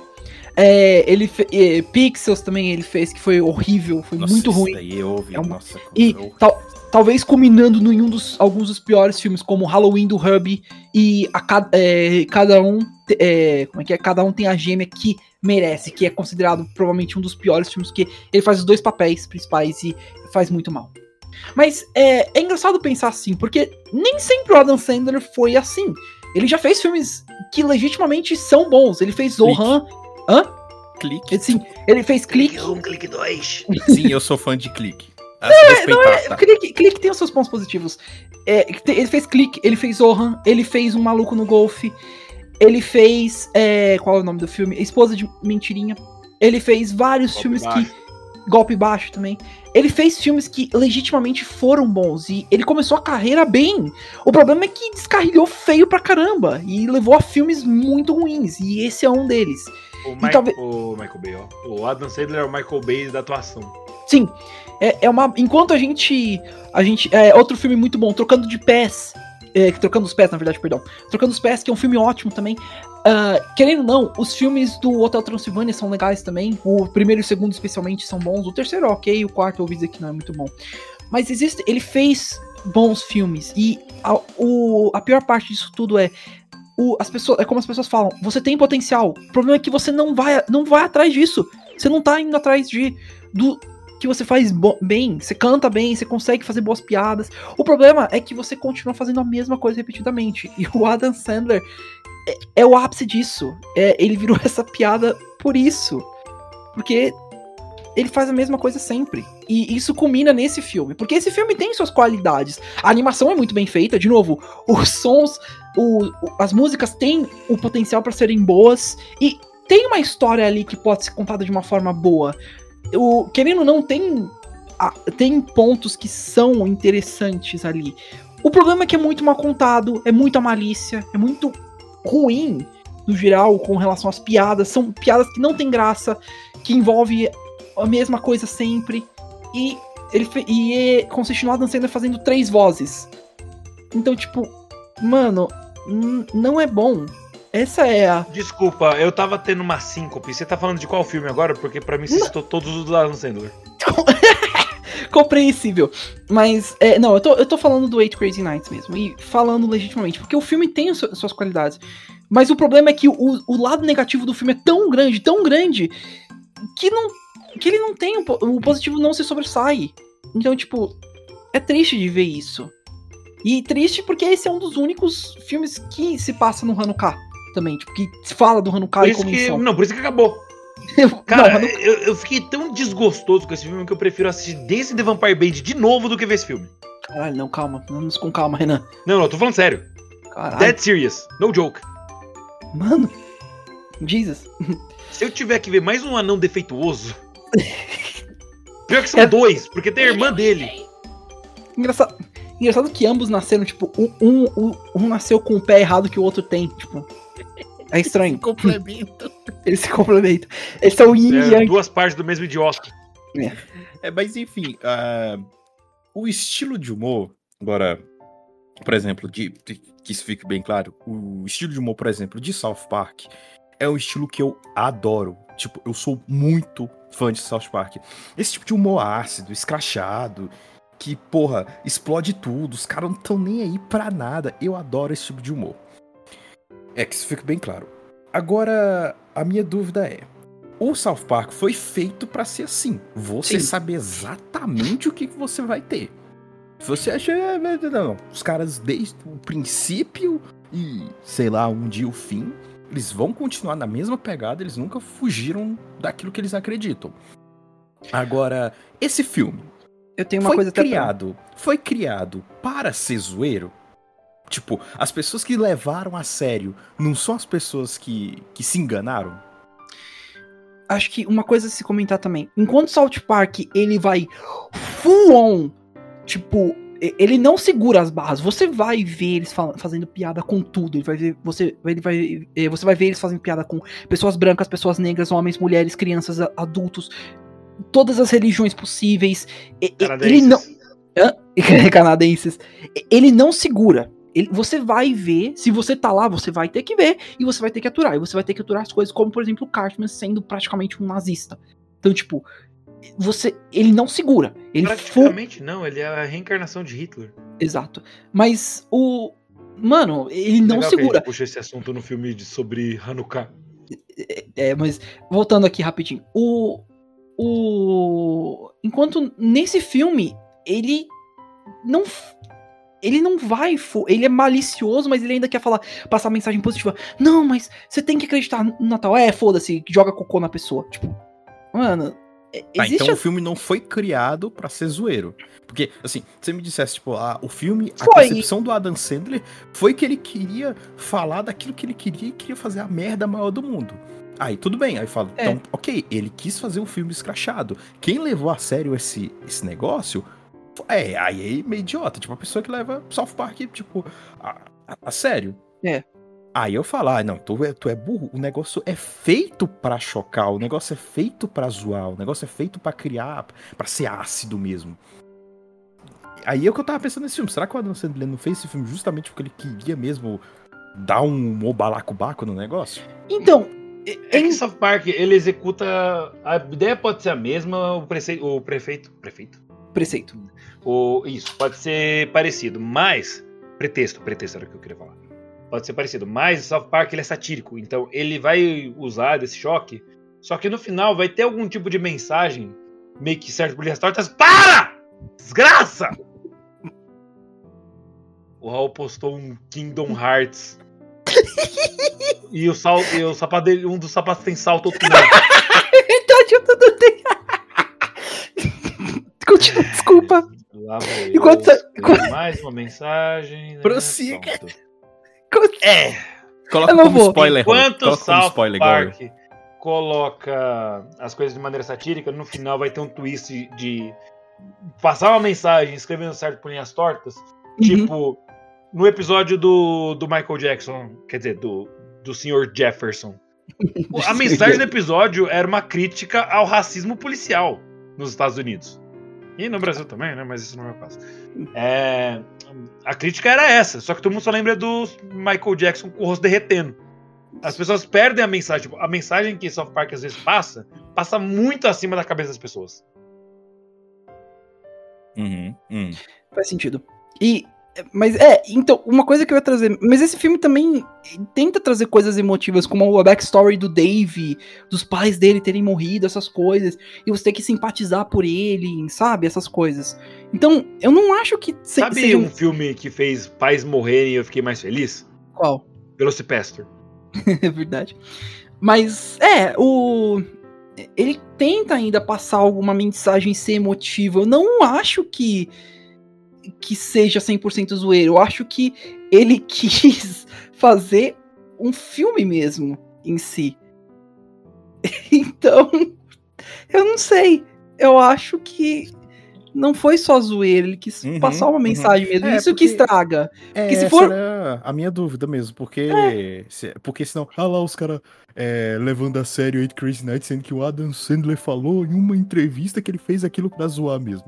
É, ele fe... é, Pixels também ele fez, que foi horrível, foi Nossa, muito isso ruim. Daí eu ouvi, É uma- nossa, E tal- talvez culminando em um dos, alguns dos piores filmes, como Halloween do Herbie e a, é, cada um. é, como é que é? Cada um tem a gêmea que merece, que é considerado provavelmente um dos piores filmes, que ele faz os dois papéis principais e faz muito mal. Mas é, é engraçado pensar assim, porque nem sempre o Adam Sandler foi assim. Ele já fez filmes que legitimamente são bons. Ele fez. Zohan. Hã? Clique. Sim, ele fez Clique. Clique 1, clique 2. Sim, eu sou fã de clique. Ah, se respeitar, tá? Clique, Clique tem os seus pontos positivos. É, ele fez Clique, ele fez Zohan, ele fez Um Maluco no Golfe, ele fez. é, qual é o nome do filme? Esposa de Mentirinha. Ele fez vários Golpe filmes baixo. que. Golpe Baixo também. Ele fez filmes que legitimamente foram bons e ele começou a carreira bem. O problema é que descarrilhou feio pra caramba e levou a filmes muito ruins. E esse é um deles. O, Mi- talvez- o Michael Bay, ó. O Adam Sandler é o Michael Bay da atuação. Sim, é, é uma. Enquanto a gente. A gente. É outro filme muito bom, Trocando de Pés. é, trocando os pés, na verdade, perdão. Trocando os pés, que é um filme ótimo também. Ah, querendo ou não, os filmes do Hotel Transilvânia são legais também. O primeiro e o segundo, especialmente, são bons. O terceiro, ok. O quarto, eu ouvi dizer que não é muito bom. Mas existe. Ele fez bons filmes. E a, o, a pior parte disso tudo é. O, as pessoas, é como as pessoas falam, você tem potencial. O problema é que você não vai, não vai atrás disso. Você não tá indo atrás de do que você faz bem, você canta bem, você consegue fazer boas piadas. O problema é que você continua fazendo a mesma coisa repetidamente. E o Adam Sandler é, é o ápice disso. É, ele virou essa piada por isso. Porque ele faz a mesma coisa sempre. E isso culmina nesse filme. Porque esse filme tem suas qualidades. A animação é muito bem feita, de novo, os sons, o- as músicas têm o potencial para serem boas. E tem uma história ali que pode ser contada de uma forma boa. O, querendo não, tem, tem pontos que são interessantes ali. O problema é que é muito mal contado, é muita malícia, é muito ruim no geral com relação às piadas. São piadas que não tem graça, que envolve a mesma coisa sempre. E ele e é, consiste no Adam Sandler fazendo três vozes. Então, tipo, mano, não é bom. Essa é a. Desculpa, eu tava tendo uma síncope. Você tá falando de qual filme agora? Porque pra mim você citou todos os do Adam Sandler. compreensível. Mas, é, não, eu tô, eu tô falando do Eight Crazy Nights mesmo. E falando legitimamente, porque o filme tem su- suas qualidades. Mas o problema é que o, o lado negativo do filme é tão grande, tão grande, que não. que ele não tem. O positivo não se sobressai. Então, tipo, é triste de ver isso. E triste porque esse é um dos únicos filmes que se passa no Hanukkah também. Tipo, que se fala do Hanukkah e isso que. Não, por isso que acabou. Não, Cara, Hanukkah- eu, eu fiquei tão desgostoso com esse filme que eu prefiro assistir Dance the Vampire Band de novo do que ver esse filme. Caralho, não, calma. Vamos com calma, Renan. Não, não, eu tô falando sério. Caralho. Dead serious. No joke. Mano. Jesus. Se eu tiver que ver mais um anão defeituoso. Pior que são É- dois, porque tem a irmã dele. Engraçado, engraçado que ambos nasceram, tipo, um, um, um nasceu com o pé errado que o outro tem. Tipo. É estranho. Complemento. Eles se complementam. Eles são yin É, yang. duas partes do mesmo idiota. É, mas enfim, ah, o estilo de humor, agora, por exemplo, de, de- que isso fique bem claro, o estilo de humor, por exemplo, de South Park é um estilo que eu adoro. Tipo, eu sou muito fã de South Park. Esse tipo de humor ácido, escrachado, que, porra, explode tudo, os caras não estão nem aí pra nada. Eu adoro esse tipo de humor. É que isso fique bem claro. Agora, a minha dúvida é: o South Park foi feito pra ser assim. Você Sim. sabe exatamente o que você vai ter. Se você acha. "Ah, Não, não. Os caras, desde o princípio e, sei lá, um dia o fim, eles vão continuar na mesma pegada, eles nunca fugiram daquilo que eles acreditam. Agora, esse filme Eu tenho uma foi coisa até pra- criado, foi criado para ser zoeiro? Tipo, as pessoas que levaram a sério não são as pessoas que, que se enganaram? acho que uma coisa a se comentar também. Enquanto South Park ele vai full on, tipo, ele não segura as barras. Você vai ver eles fal- fazendo piada com tudo. Ele vai ver, você, ele vai, você vai ver eles fazendo piada com pessoas brancas, pessoas negras, homens, mulheres, crianças, a- adultos, todas as religiões possíveis. E- e- Ele não, Canadenses. canadenses. Ele não segura. Ele- você vai ver, se você tá lá, você vai ter que ver e você vai ter que aturar. E você vai ter que aturar as coisas, como por exemplo o Cartman sendo praticamente um nazista. Então, tipo, você. Ele não segura. Ele. Praticamente não, ele é a reencarnação de Hitler. Exato. Mas o. Mano, ele não Legal que segura. gente puxa esse assunto no filme de, sobre Hanukkah. É, mas voltando aqui rapidinho. O. O. Enquanto nesse filme, ele não. Ele não vai. Ele é malicioso, mas ele ainda quer falar, passar mensagem positiva. Não, mas você tem que acreditar no Natal. É, foda-se, joga cocô na pessoa. Tipo, mano. é- Tá, então a- o filme não foi criado pra ser zoeiro. Porque, assim, se você me dissesse, tipo, ah, o filme, a Foi. concepção do Adam Sandler foi que ele queria falar daquilo que ele queria e queria fazer a merda maior do mundo. Aí tudo bem, aí fala, É. então, ok, ele quis fazer um filme escrachado. Quem levou a sério esse, esse negócio, é, aí é meio idiota, tipo, a pessoa que leva South Park, tipo, a, a- a sério. É. Aí eu falo, ah, não, tu é, tu é burro, o negócio é feito pra chocar, o negócio é feito pra zoar, o negócio é feito pra criar, pra ser ácido mesmo. Aí é o que eu tava pensando nesse filme, será que o Adam Sandler não fez esse filme justamente porque ele queria mesmo dar um obalacobaco no negócio? Então. é- que South Park, ele executa. A ideia pode ser a mesma, o, o prefeito. Prefeito? Preceito. Isso, pode ser parecido, mas. Pretexto, pretexto era o que eu queria falar. Pode ser parecido, mas South Park ele é satírico, então ele vai usar desse choque, só que no final vai ter algum tipo de mensagem, meio que certo por linhas tortas. Para! Desgraça! O Raul postou um Kingdom Hearts. e o, sal... e o sapato dele, um dos sapatos tem salto, outro não. Verdade, eu tudo tem. Continua, desculpa. Lá eu Enquanto escrever mais uma mensagem. né? Prossiga. Pronto. É. Coloca Eu como vou. spoiler, Enquanto coloca South spoiler eu. Park coloca as coisas de maneira satírica, no final vai ter um twist de passar uma mensagem escrevendo certo por linhas tortas. Uhum. Tipo, no episódio do, do Michael Jackson, quer dizer, do, do Sr. Jefferson. A mensagem do episódio era uma crítica ao racismo policial nos Estados Unidos. E no Brasil também, né? Mas isso não é o caso. É, a crítica era essa, só que todo mundo só lembra do Michael Jackson com o rosto derretendo. As pessoas perdem a mensagem. Tipo, a mensagem que South Park às vezes passa, passa muito acima da cabeça das pessoas. Uhum, uhum. Faz sentido. E. Mas é, então, uma coisa que eu ia trazer. Mas esse filme também tenta trazer coisas emotivas, como a backstory do Dave, dos pais dele terem morrido, essas coisas. E você ter que simpatizar por ele, sabe? Essas coisas. Então, eu não acho que se- Sabe seja um filme que fez pais morrerem e eu fiquei mais feliz? Qual? Velocipastor. É verdade. Mas, é, o. Ele tenta ainda passar alguma mensagem ser emotiva. Eu não acho que. Que seja 100% zoeiro. Eu acho que ele quis fazer um filme mesmo em si. Então. Eu não sei. Eu acho que. Não foi só zoeiro, ele quis Uhum, passar uma uhum. mensagem mesmo. É, Isso porque- que estraga. É, Porque se essa for- era a minha dúvida mesmo, porque É. se- porque senão, ah lá os caras levando a sério Eight Crazy Nights, sendo que o Adam Sandler falou em uma entrevista que ele fez aquilo pra zoar mesmo.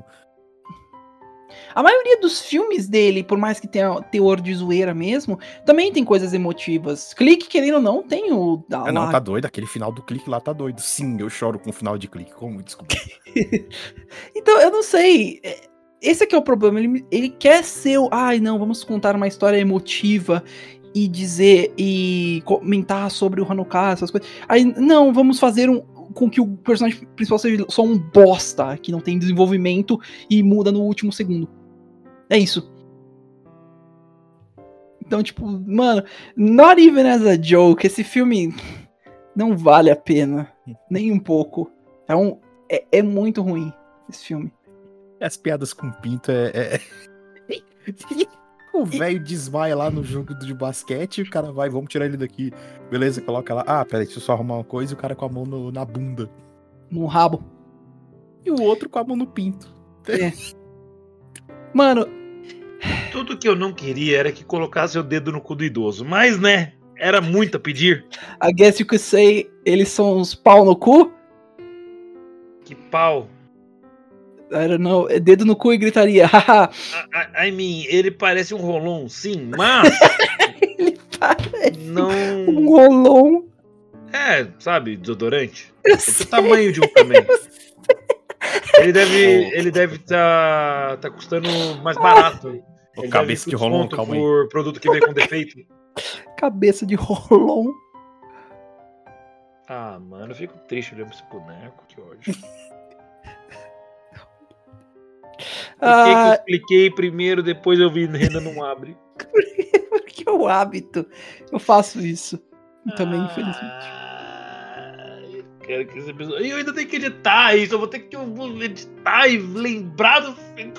A maioria dos filmes dele, por mais que tenha teor de zoeira mesmo, também tem coisas emotivas. Clique, querendo ou não, tem o. Ah, não, lá- tá doido, aquele final do clique lá tá doido. Sim, eu choro com o final de clique, como, desculpa. Então, eu não sei. é, Esse aqui é o problema. Ele, ele quer ser o. Ai, não, vamos contar uma história emotiva e dizer. e comentar sobre o Hanukkah, essas coisas. Aí, não, vamos fazer um. Com que o personagem principal seja só um bosta, que não tem desenvolvimento e muda no último segundo. É isso. Então, tipo, mano, not even as a joke, esse filme não vale a pena. Nem um pouco. É, um, é, é muito ruim esse filme. As piadas com pinto é. é- o velho desmaia lá no jogo de basquete, o cara vai, vamos tirar ele daqui. Beleza, coloca lá. Ah, peraí, deixa eu só arrumar uma coisa e o cara com a mão no- na bunda. No rabo. E o outro com a mão no pinto. Mano, Tudo que eu não queria era que colocasse o dedo no cu do idoso. Mas, né? Era muito a pedir. I guess you could say eles são uns pau no cu? Que pau. I don't know. É Dedo no cu e gritaria. I, I- I mean, ele parece um rolon, sim, mas. não. um rolão. É, sabe, desodorante. É do tamanho de um também. Ele deve ele deve tá, tá custando mais barato. Ele cabeça de desconto calma aí. por produto que vem com defeito. Cabeça de rolão. Ah, mano, eu fico triste olhando pra esse boneco, que ódio. Por que, que eu Ah, expliquei primeiro, depois eu vi Renan não abre? porque é o hábito. Eu faço isso. Também, infelizmente. Ah, eu quero que esse episódio. E eu ainda tenho que editar isso, eu vou ter que eu vou editar e lembrar do.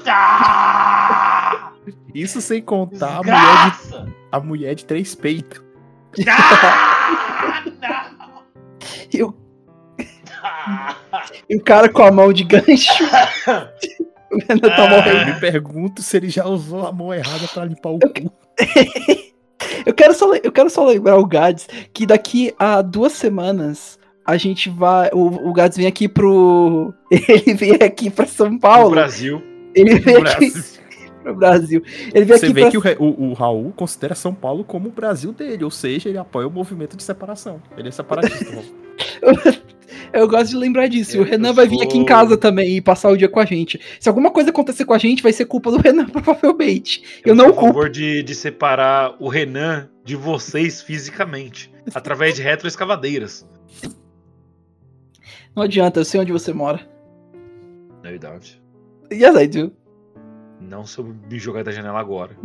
Ah! Isso sem contar a mulher, de, a mulher de três peitos. Ah, não! E o, Ah! e o cara com a mão de gancho. o Renan tá Ah. morrendo. Eu me pergunto se ele já usou a mão errada pra limpar o cu. Eu quero, só, eu quero só lembrar o Gads que daqui a duas semanas a gente vai. O, o Gads vem aqui pro. Ele vem aqui pra São No Paulo. Brasil. Ele vem aqui Brasil. pro Brasil. Ele vem Você aqui vê pra. que o, o- o Raul considera São Paulo como o Brasil dele, ou seja, ele apoia o movimento de separação. Ele é separatista. Raul. Eu gosto de lembrar disso. E o Eu Renan vai vir sou- aqui em casa também e passar o dia com a gente. Se alguma coisa acontecer com a gente, vai ser culpa do Renan, provavelmente. Eu não sou a culpo. favor de, de separar o Renan de vocês fisicamente. através de retroescavadeiras. Não adianta, eu sei onde você mora. No, you don't. Yes, I do. Não se eu me jogar da janela agora.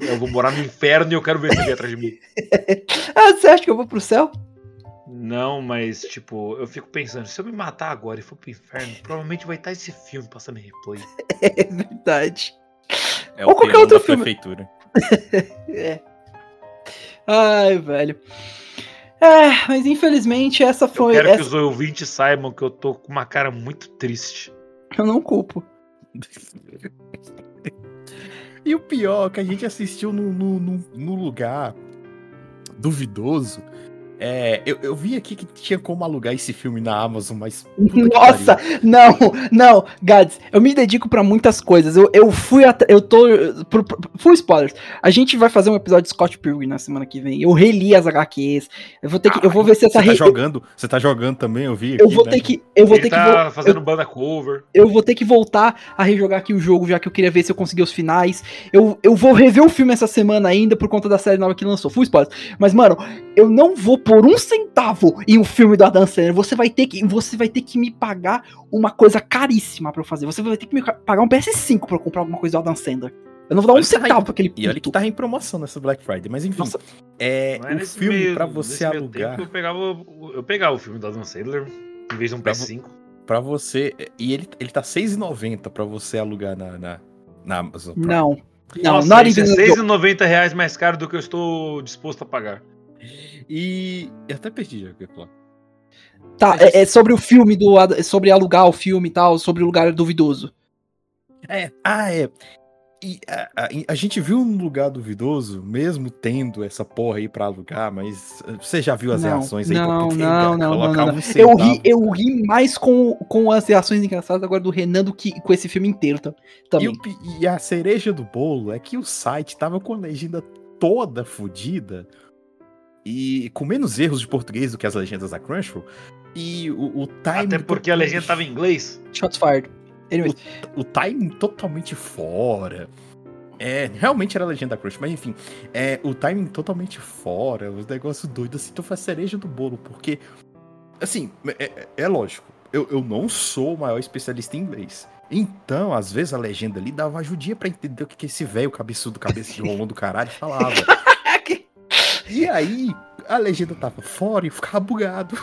Eu, eu vou morar no inferno e eu quero ver você vir atrás de mim. Ah, você acha que eu vou pro céu? Não, mas, tipo, eu fico pensando, se eu me matar agora e for pro inferno, provavelmente vai estar esse filme passando em replay. É verdade. É Ou qualquer outro da filme. prefeitura. É. Ai, velho. É, mas infelizmente essa Eu foi. quero que essa... os ouvintes saibam que eu tô com uma cara muito triste. Eu não culpo. E o pior, que a gente assistiu no, no, no- no lugar duvidoso. É, eu, eu vi aqui que tinha como alugar esse filme na Amazon, mas. que Nossa, não, não, Gads, eu me dedico pra muitas coisas. Eu, eu fui até. Eu tô. pro- pro- Full spoilers. A gente vai fazer um episódio de Scott Pilgrim na semana que vem. Eu reli as HQs. Eu vou ter que. Eu vou ver se essa Você tá re- jogando? Você tá jogando também, eu vi. Eu aqui, vou né? ter que. Eu vou Ele ter que. tá vo- fazendo banda cover. eu vou ter que voltar a rejogar aqui o jogo, já que eu queria ver se eu conseguia os finais. Eu, eu vou rever o filme essa semana ainda por conta da série nova que lançou. Full spoilers. Mas, mano, eu não vou por um centavo em um filme do Adam Sandler. Você vai ter que, você vai ter que me pagar uma coisa caríssima pra eu fazer. Você vai ter que me pagar um PS5 pra eu comprar alguma coisa do Adam Sandler. Eu não vou dar um tá centavo em- pra aquele E olha que puto. tá em promoção nessa Black Friday, mas enfim. Nossa. É, o nesse filme meio- pra você alugar. eu pegava, o- eu pegava o filme do Adam Sandler em vez de um Pra PS5. Pra você. E ele, ele tá R$6,90 pra você alugar na, na, na Amazon. Prime. Não. Não, Nossa, isso é even a joke. 6,90 reais mais caro do que eu estou disposto a pagar. E. Eu até perdi já o que eu ia falar. Tá, é, é sobre o filme do. É sobre alugar o filme e tal, sobre o lugar duvidoso. É, ah, é. E a, a- a gente viu um lugar duvidoso, mesmo tendo essa porra aí pra alugar, mas eh, você já viu as Não, reações aí? não, Porque, não, não, colocar não, não. um Eu ri, eu ri mais com, com as reações engraçadas agora do Renan do que com esse filme inteiro tam- E, também. o e a cereja do bolo é que o site tava com a legenda toda fodida e com menos erros de português do que as legendas da Crunchyroll. E o, o timing. Até porque a legenda tava em inglês. Shots fired. Anyways, o timing totalmente fora. É, realmente era a legenda da Crush, mas enfim, é, o timing totalmente fora, os negócios doidos, assim, então foi a cereja do bolo, porque, assim, é, é- é lógico, eu, eu não sou o maior especialista em inglês, então, às vezes, a legenda ali dava ajudinha pra entender o que, que esse velho cabeçudo, cabeça de rolão do caralho falava. E aí, a legenda tava fora e ficava bugado.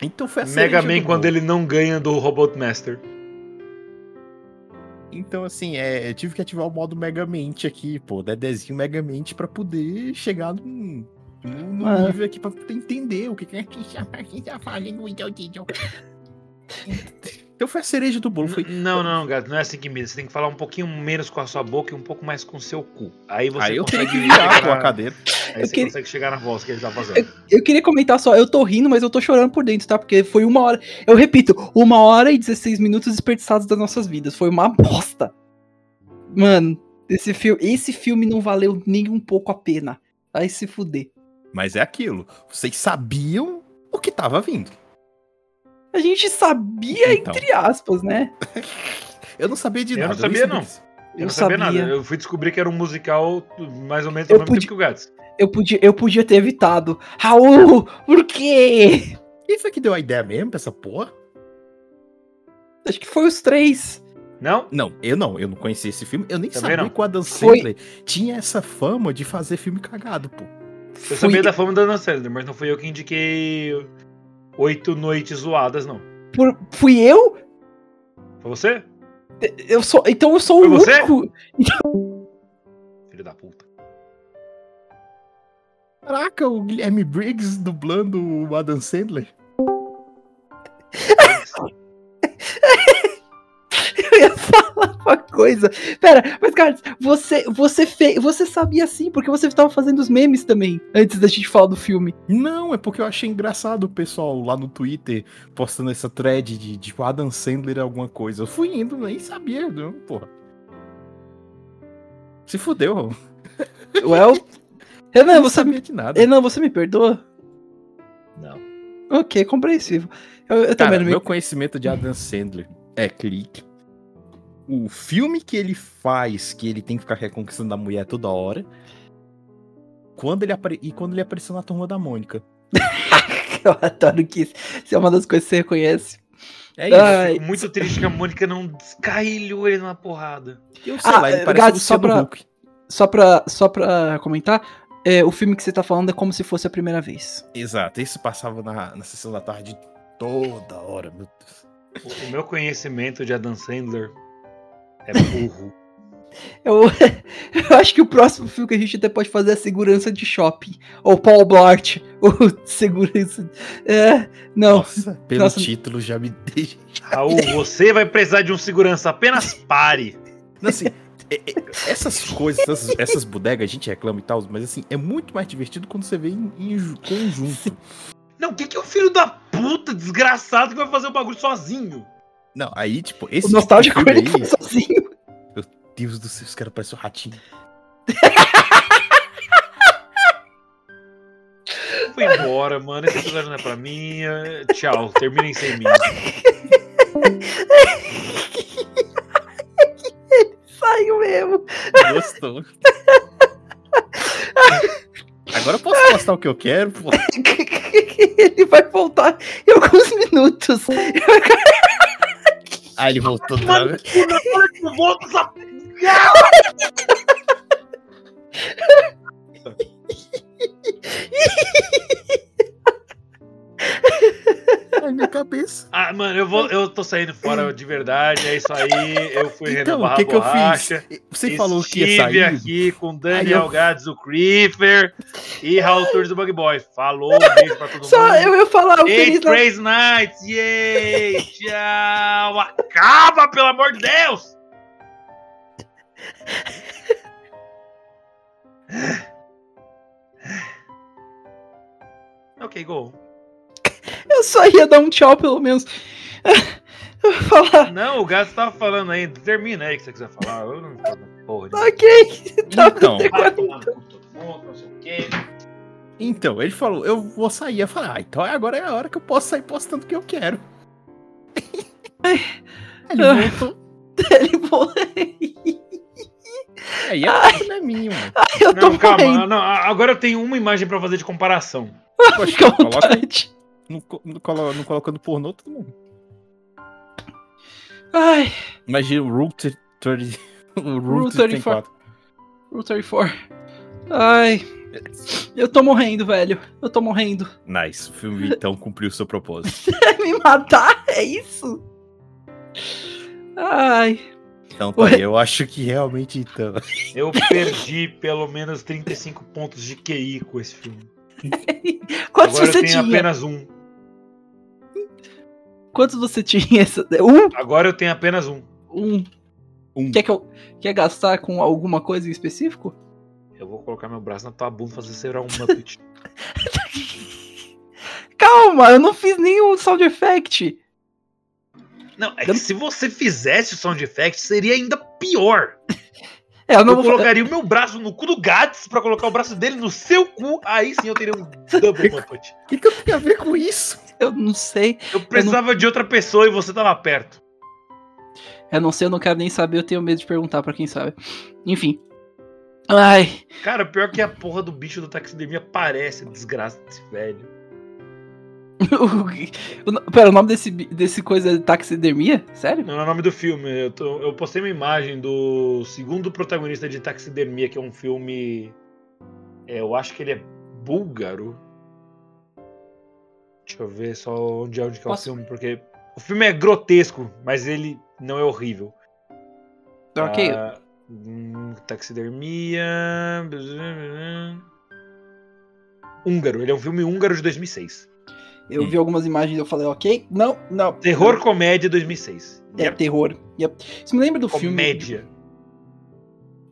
Então foi a Mega Man do quando ele não ganha do Robot Master. Então, assim, é, eu tive que ativar o modo Megamente aqui, pô, Dedezinho Megamente pra poder chegar num, num, num Ah. nível aqui pra poder entender o que que é que tá fazendo. Então foi a cereja do bolo. Foi... Não, não, gato, não é assim que mira. Você tem que falar um pouquinho menos com a sua boca e um pouco mais com o seu cu. Aí você Aí eu consegue que virar com a cadeira. Aí Eu você queria- consegue chegar na voz que ele tá fazendo. Eu queria comentar só, eu tô rindo, mas eu tô chorando por dentro, tá? Porque foi uma hora. Eu repito, uma hora e 16 minutos desperdiçados das nossas vidas. Foi uma bosta. Mano, esse filme, esse filme não valeu nem um pouco a pena. Vai se fuder. Mas é aquilo. Vocês sabiam o que tava vindo. A gente sabia, Então. entre aspas, né? Eu não sabia de Eu não nada. sabia, nem não. disso. Eu não sabia, nada. Eu fui descobrir que era um musical mais ou menos Eu ao mesmo podia- tempo que o Gats. Eu podia, eu podia ter evitado. Raul, por quê? Quem foi que deu a ideia mesmo pra essa porra? Acho que foi os três. Não? Não, eu não. Eu não conhecia esse filme. Eu nem Também sabia não. que o Adam Foi- Sandler tinha essa fama de fazer filme cagado, pô. Eu Fui- sabia da fama da Dan Sandler, mas não fui eu que indiquei oito noites zoadas, não. por- fui eu? Foi você? Eu sou, então eu sou Foi o você? único. Filho da puta. Caraca, o Guilherme Briggs dublando o Adam Sandler. Coisa. Pera, mas cara, você, você fez, você sabia sim, porque você estava fazendo os memes também, antes da gente falar do filme. Não, é porque eu achei engraçado o pessoal lá no Twitter postando essa thread de, de o Adam Sandler é alguma coisa. Eu fui indo, nem sabia, não, porra. Se fudeu, eu Well, Renan, não você sabia me, de nada. Renan, você me perdoa? Não. Ok, compreensível. Eu, eu Cara, também não me... meu conhecimento de Adam Sandler é clique. O filme que ele faz, que ele tem que ficar reconquistando a mulher toda hora. Quando ele apare... E quando ele apareceu na turma da Mônica. Eu adoro que isso isso é uma das coisas que você reconhece. É isso. Ai, muito triste que a Mônica não descarrilhou ele na porrada. eu sei ah, lá, ele eh, parece Gato, o só pra- Huck. Só pra, só pra comentar, é, o filme que você tá falando é como se fosse a primeira vez. Exato, esse passava na, na sessão da tarde toda hora, meu Deus. O, o meu conhecimento de Adam Sandler é burro. Eu, eu acho que o próximo filme que a gente até pode fazer é Segurança de Shopping. Ou Paul Blart. Ou Segurança. É, não. Nossa, pelo Nossa. título já me deixa. Raul, você vai precisar de um segurança, apenas pare. Não, assim, é- é- essas coisas, essas, essas bodegas, a gente reclama e tal, mas assim, é muito mais divertido quando você vê em, em ju- conjunto. Não, o que, que é o filho da puta desgraçado que vai fazer o bagulho sozinho? Não, aí, tipo, esse O nostálgico tipo ele foi sozinho. aí, Deus do céu, os caras parecem um ratinho. Foi embora, mano. Esse episódio não é pra mim. Tchau, terminem sem mim. Saiu mesmo. Gostou. Agora eu posso postar o que eu quero, pô. Ele vai voltar em alguns minutos. Ah, ele voltou droga. Volta essa... Ai, minha cabeça. Ah, mano, eu, vou, eu tô saindo fora de verdade. É isso aí. Eu fui Então, Renan o que que eu fiz? Você falou que ia Estive sair. aqui com Daniel eu- Gades, o Creeper e Raul Torres do Bug Boy. Falou, um beijo pra todo Só mundo. eu ia falar o Natal. Crazy Nights, yay! Tchau! Acaba, pelo amor de Deus! Ok, go. Eu só ia dar um tchau, pelo menos. Falar. Não, o gato tava falando ainda. Termina aí o que você quiser falar. Eu não falo porra. de- Ok. Tá Então. Então, ele falou, eu vou sair. Eu falei, ah, então agora é a hora que eu posso sair postando o que eu quero. ele Ai. voltou. Ele foi. Aí a culpa não é minha, mano. Eu tô Não, calma. Não, agora eu tenho uma imagem pra fazer de comparação. Poxa, coloca aí. vontade. Não, co- não, colo- não colocando pornô, todo mundo. Ai, Imagina o Route 30. O Rule Route 34. 34. Rule 34. Ai. Eu tô morrendo, velho. Eu tô morrendo. Nice. O filme então cumpriu seu propósito. Me matar? É isso? Ai. Então tá, aí, eu acho que realmente então. Eu perdi pelo menos 35 pontos de QI com esse filme. Quantos Agora eu você tenho tinha? apenas um. Quantos você tinha? Essa- Um? Agora eu tenho apenas um. Um. Um. Quer que eu. Quer gastar com alguma coisa em específico? Eu vou colocar meu braço na tua bunda e fazer você virar um Muppet. Calma, eu não fiz nenhum sound effect. Não, é que se você fizesse o sound effect, seria ainda pior. É, eu não eu vou colocaria o meu braço no cu do Gats pra colocar o braço dele no seu cu, aí sim eu teria um double Muppet. O que, que eu tenho a ver com isso? Eu não sei. Eu precisava de outra pessoa e você tava perto. Eu não sei, eu não quero nem saber, eu tenho medo de perguntar pra quem sabe. Enfim. Ai. Cara, pior que a porra do bicho do taxidermia parece desgraça desse velho. o, pera, o nome desse, desse coisa é taxidermia? Sério? Não é o nome do filme. Eu, tô- eu postei uma imagem do segundo protagonista de Taxidermia, que é um filme. é, eu acho que ele é búlgaro. Deixa eu ver só onde é, onde que é o filme, porque. O filme é grotesco, mas ele não é horrível. Ok. Ah, hum, taxidermia. Húngaro, ele é um filme húngaro de 2006. Eu vi algumas imagens e eu falei, ok. Não, não. Terror comédia 2006. É, Yep. terror. Yep. Isso me lembra do filme. Comédia.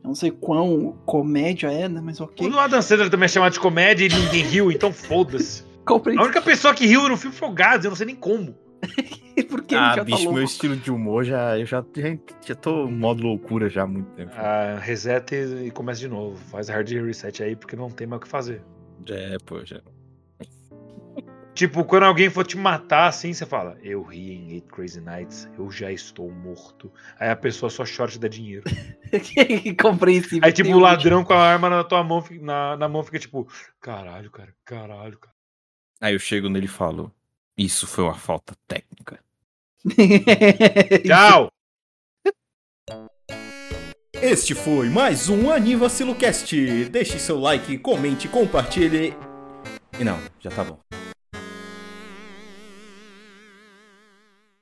Eu não sei quão comédia é, né? Mas ok. O Adam Sandler também é chamado de comédia e ninguém riu, então foda-se. Comprei. A única pessoa que riu no filme foi o Gads, eu não sei nem como. Porque ah, ele já bicho, tá meu estilo de humor já. Eu já, já, já tô em modo loucura já há muito tempo. Ah, reseta e, e começa de novo. Faz hard reset aí, porque não tem mais o que fazer. É, pô, já. Tipo, quando alguém for te matar assim, você fala: Eu ri em Eight Crazy Nights, eu já estou morto. Aí a pessoa só chora e te dá dinheiro. Compreensível. Aí, tipo, o um ladrão com a arma na tua mão, na, na mão fica tipo: Caralho, cara, caralho, cara. Aí eu chego nele e falo: Isso foi uma falta técnica. Tchau! Este foi mais um Anivacilocast. Deixe seu like, comente, compartilhe. E não, já tá bom.